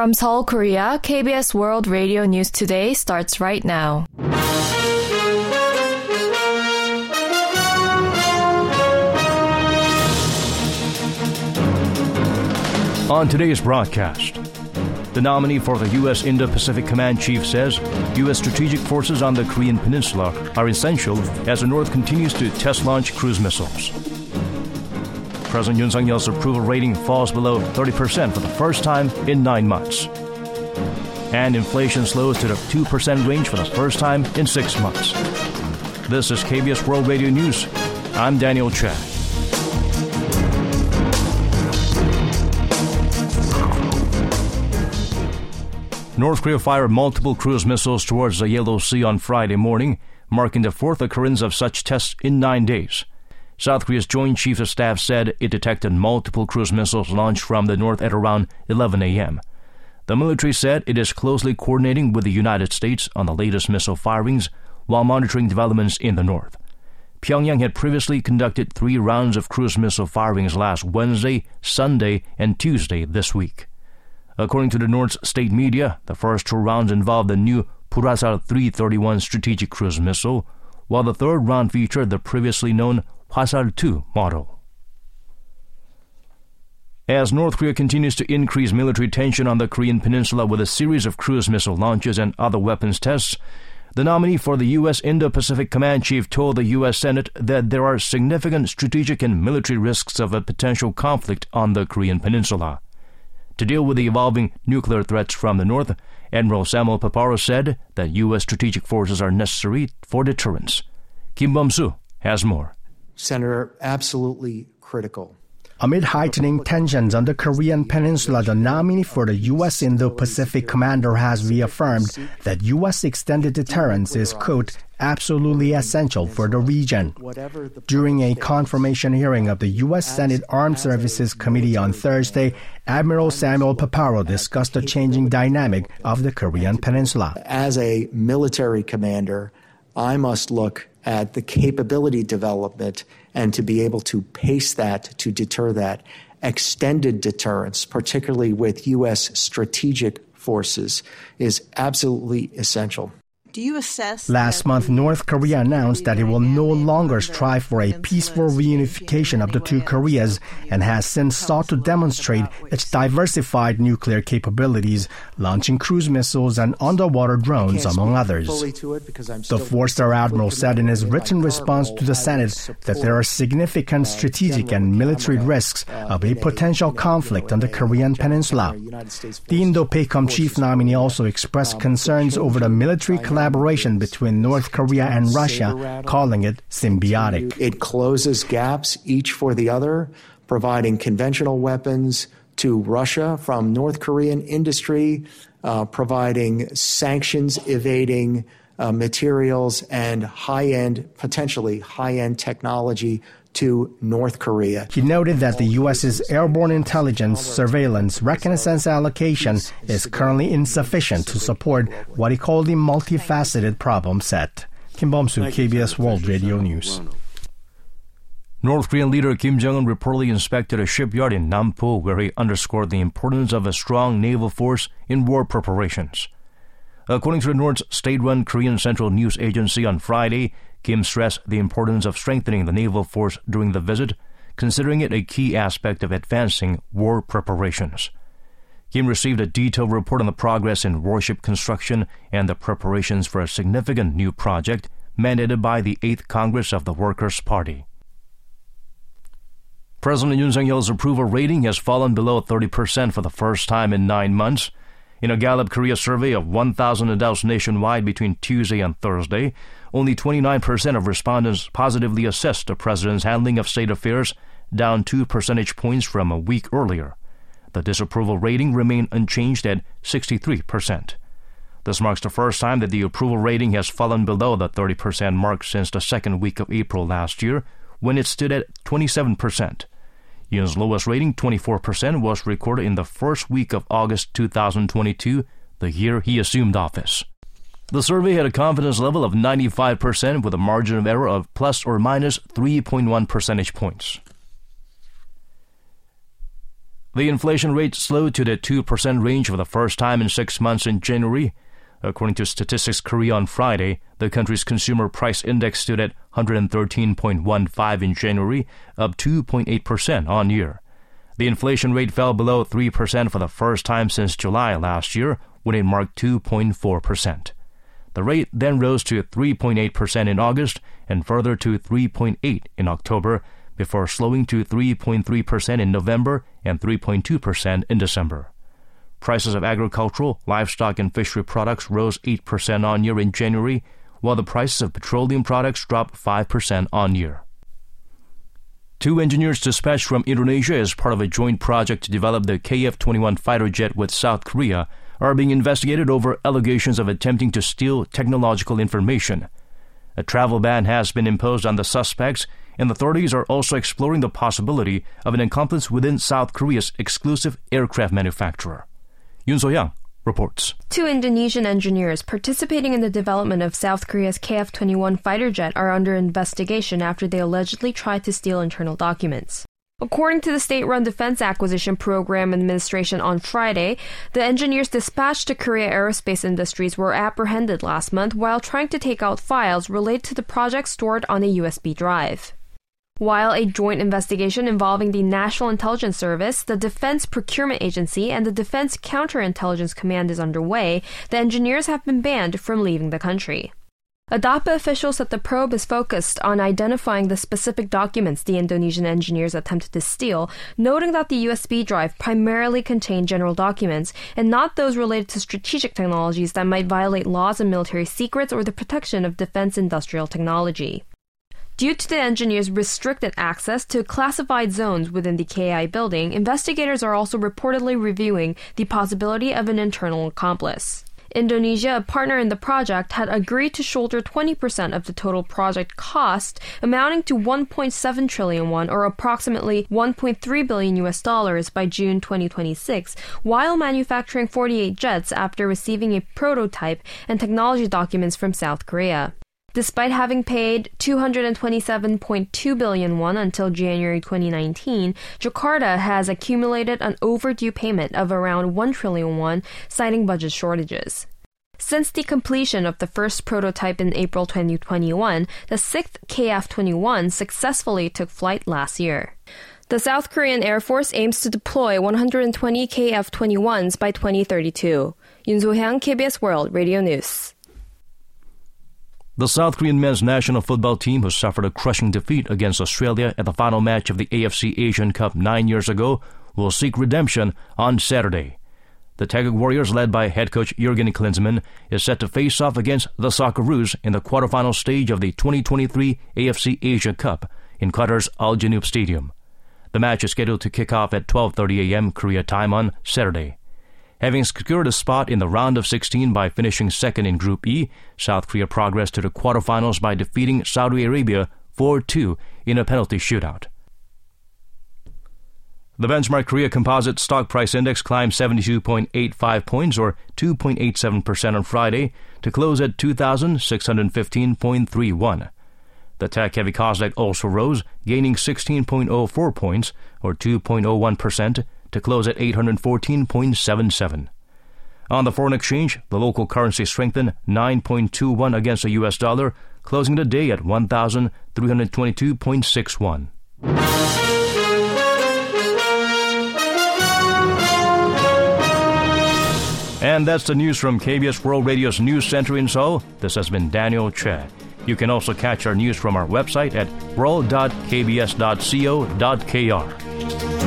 From Seoul, Korea, KBS World Radio News Today starts right now. On today's broadcast, the nominee for the U.S. Indo Pacific Command Chief says U.S. strategic forces on the Korean Peninsula are essential as the North continues to test launch cruise missiles. President Yoon Suk Yeol's approval rating falls below 30% for the first time in nine months. And inflation slows to the 2% range for the first time in six months. This is KBS World Radio News. I'm Daniel Chang. North Korea fired multiple cruise missiles towards the Yellow Sea on Friday morning, marking the fourth occurrence of such tests in nine days. South Korea's Joint Chiefs of Staff said it detected multiple cruise missiles launched from the north at around 11 a.m. The military said it is closely coordinating with the United States on the latest missile firings while monitoring developments in the north. Pyongyang had previously conducted three rounds of cruise missile firings last Wednesday, Sunday, and Tuesday this week. According to the North's state media, the first two rounds involved the new Pulhwasal 331 strategic cruise missile, while the third round featured the previously known Hwasal 2 model. As North Korea continues to increase military tension on the Korean peninsula with a series of cruise missile launches and other weapons tests, the nominee for the U.S. Indo Pacific Command Chief told the U.S. Senate that there are significant strategic and military risks of a potential conflict on the Korean peninsula. To deal with the evolving nuclear threats from the north, Admiral Samuel Paparo said that U.S. strategic forces are necessary for deterrence. Kim Bum-soo has more. Senator, absolutely critical. Amid heightening tensions on the Korean Peninsula, the nominee for the U.S. Indo-Pacific Commander has reaffirmed that U.S. extended deterrence is, quote, absolutely essential for the region. During a confirmation hearing of the U.S. Senate Armed Services Committee on Thursday, Admiral Samuel Paparo discussed the changing dynamic of the Korean Peninsula. As a military commander, I must look at the capability development and to be able to pace that to deter that. Extended deterrence, particularly with U.S. strategic forces, is absolutely essential. Do you assess? Last month, North Korea announced that it will no longer strive for a peaceful reunification of the two Koreas and has since sought to demonstrate its diversified nuclear capabilities, launching cruise missiles and underwater drones, among others. The four star admiral said in his written response to the Senate that there are significant strategic and military risks of a potential conflict on the Korean Peninsula. The Indo PACOM chief nominee also expressed concerns over the military collaboration collaboration between North Korea and Russia, calling it symbiotic. It closes gaps, each for the other, providing conventional weapons to Russia from North Korean industry, uh, providing sanctions evading uh, materials and high end, potentially high end technology to North Korea. He noted that the U.S.'s airborne intelligence, surveillance, reconnaissance allocation is currently insufficient to support what he called the multifaceted problem set. Kim Bum-soo, KBS World Radio News. North Korean leader Kim Jong un reportedly inspected a shipyard in Nampo where he underscored the importance of a strong naval force in war preparations. According to the North's state run Korean Central News Agency on Friday, Kim stressed the importance of strengthening the naval force during the visit, considering it a key aspect of advancing war preparations. Kim received a detailed report on the progress in warship construction and the preparations for a significant new project mandated by the 8th Congress of the Workers' Party. President Yoon Suk Yeol's approval rating has fallen below 30% for the first time in nine months. In a Gallup Korea survey of 1,000 adults nationwide between Tuesday and Thursday, only 29% of respondents positively assessed the president's handling of state affairs, down two percentage points from a week earlier. The disapproval rating remained unchanged at 63%. This marks the first time that the approval rating has fallen below the 30% mark since the second week of April last year, when it stood at 27%. Yoon's lowest rating, 24%, was recorded in the first week of August 2022, the year he assumed office. The survey had a confidence level of 95% with a margin of error of plus or minus 3.1 percentage points. The inflation rate slowed to the 2% range for the first time in six months in January. According to Statistics Korea on Friday, the country's consumer price index stood at 113.15 in January, up 2.8% on year. The inflation rate fell below 3% for the first time since July last year, when it marked 2.4%. The rate then rose to 3.8% in August and further to 3.8 in October before slowing to 3.3% in November and 3.2% in December. Prices of agricultural, livestock, and fishery products rose 8% on year in January, while the prices of petroleum products dropped 5% on year. Two engineers dispatched from Indonesia as part of a joint project to develop the KF 21 fighter jet with South Korea are being investigated over allegations of attempting to steal technological information. A travel ban has been imposed on the suspects, and authorities are also exploring the possibility of an accomplice within South Korea's exclusive aircraft manufacturer. Yun So-young reports. Two Indonesian engineers participating in the development of South Korea's KF-21 fighter jet are under investigation after they allegedly tried to steal internal documents. According to the state run Defense Acquisition Program Administration on Friday, the engineers dispatched to Korea Aerospace Industries were apprehended last month while trying to take out files related to the project stored on a USB drive. While a joint investigation involving the National Intelligence Service, the Defense Procurement Agency, and the Defense Counterintelligence Command is underway, the engineers have been banned from leaving the country. ADAPA officials said the probe is focused on identifying the specific documents the Indonesian engineers attempted to steal, noting that the USB drive primarily contained general documents and not those related to strategic technologies that might violate laws and military secrets or the protection of defense industrial technology. Due to the engineers' restricted access to classified zones within the KAI building, investigators are also reportedly reviewing the possibility of an internal accomplice. Indonesia, a partner in the project, had agreed to shoulder 20% of the total project cost, amounting to 1.7 trillion won or approximately 1.3 billion US dollars by June 2026, while manufacturing 48 jets after receiving a prototype and technology documents from South Korea. Despite having paid 227.2 billion won until January 2019, Jakarta has accumulated an overdue payment of around 1 trillion won, citing budget shortages. Since the completion of the first prototype in April 2021, the sixth KF 21 successfully took flight last year. The South Korean Air Force aims to deploy 120 KF 21s by 2032. Yun So-hyang, KBS World Radio News. The South Korean men's national football team, who suffered a crushing defeat against Australia at the final match of the AFC Asian Cup nine years ago, will seek redemption on Saturday. The Taeguk Warriors, led by head coach Jurgen Klinsmann, is set to face off against the Socceroos in the quarterfinal stage of the 2023 AFC Asia Cup in Qatar's Al Janoub Stadium. The match is scheduled to kick off at 12:30 a.m. Korea time on Saturday. Having secured a spot in the round of 16 by finishing second in Group E, South Korea progressed to the quarterfinals by defeating Saudi Arabia 4-2 in a penalty shootout. The benchmark Korea Composite Stock Price Index climbed 72.85 points or 2.87% on Friday to close at 2,615.31. The tech heavy Kosdaq also rose, gaining 16.04 points or 2.01% to close at 814.77. On the foreign exchange, the local currency strengthened 9.21 against the US dollar, closing the day at 1,322.61. And that's the news from KBS World Radio's News Center in Seoul. This has been Daniel Che. You can also catch our news from our website at world.kbs.co.kr.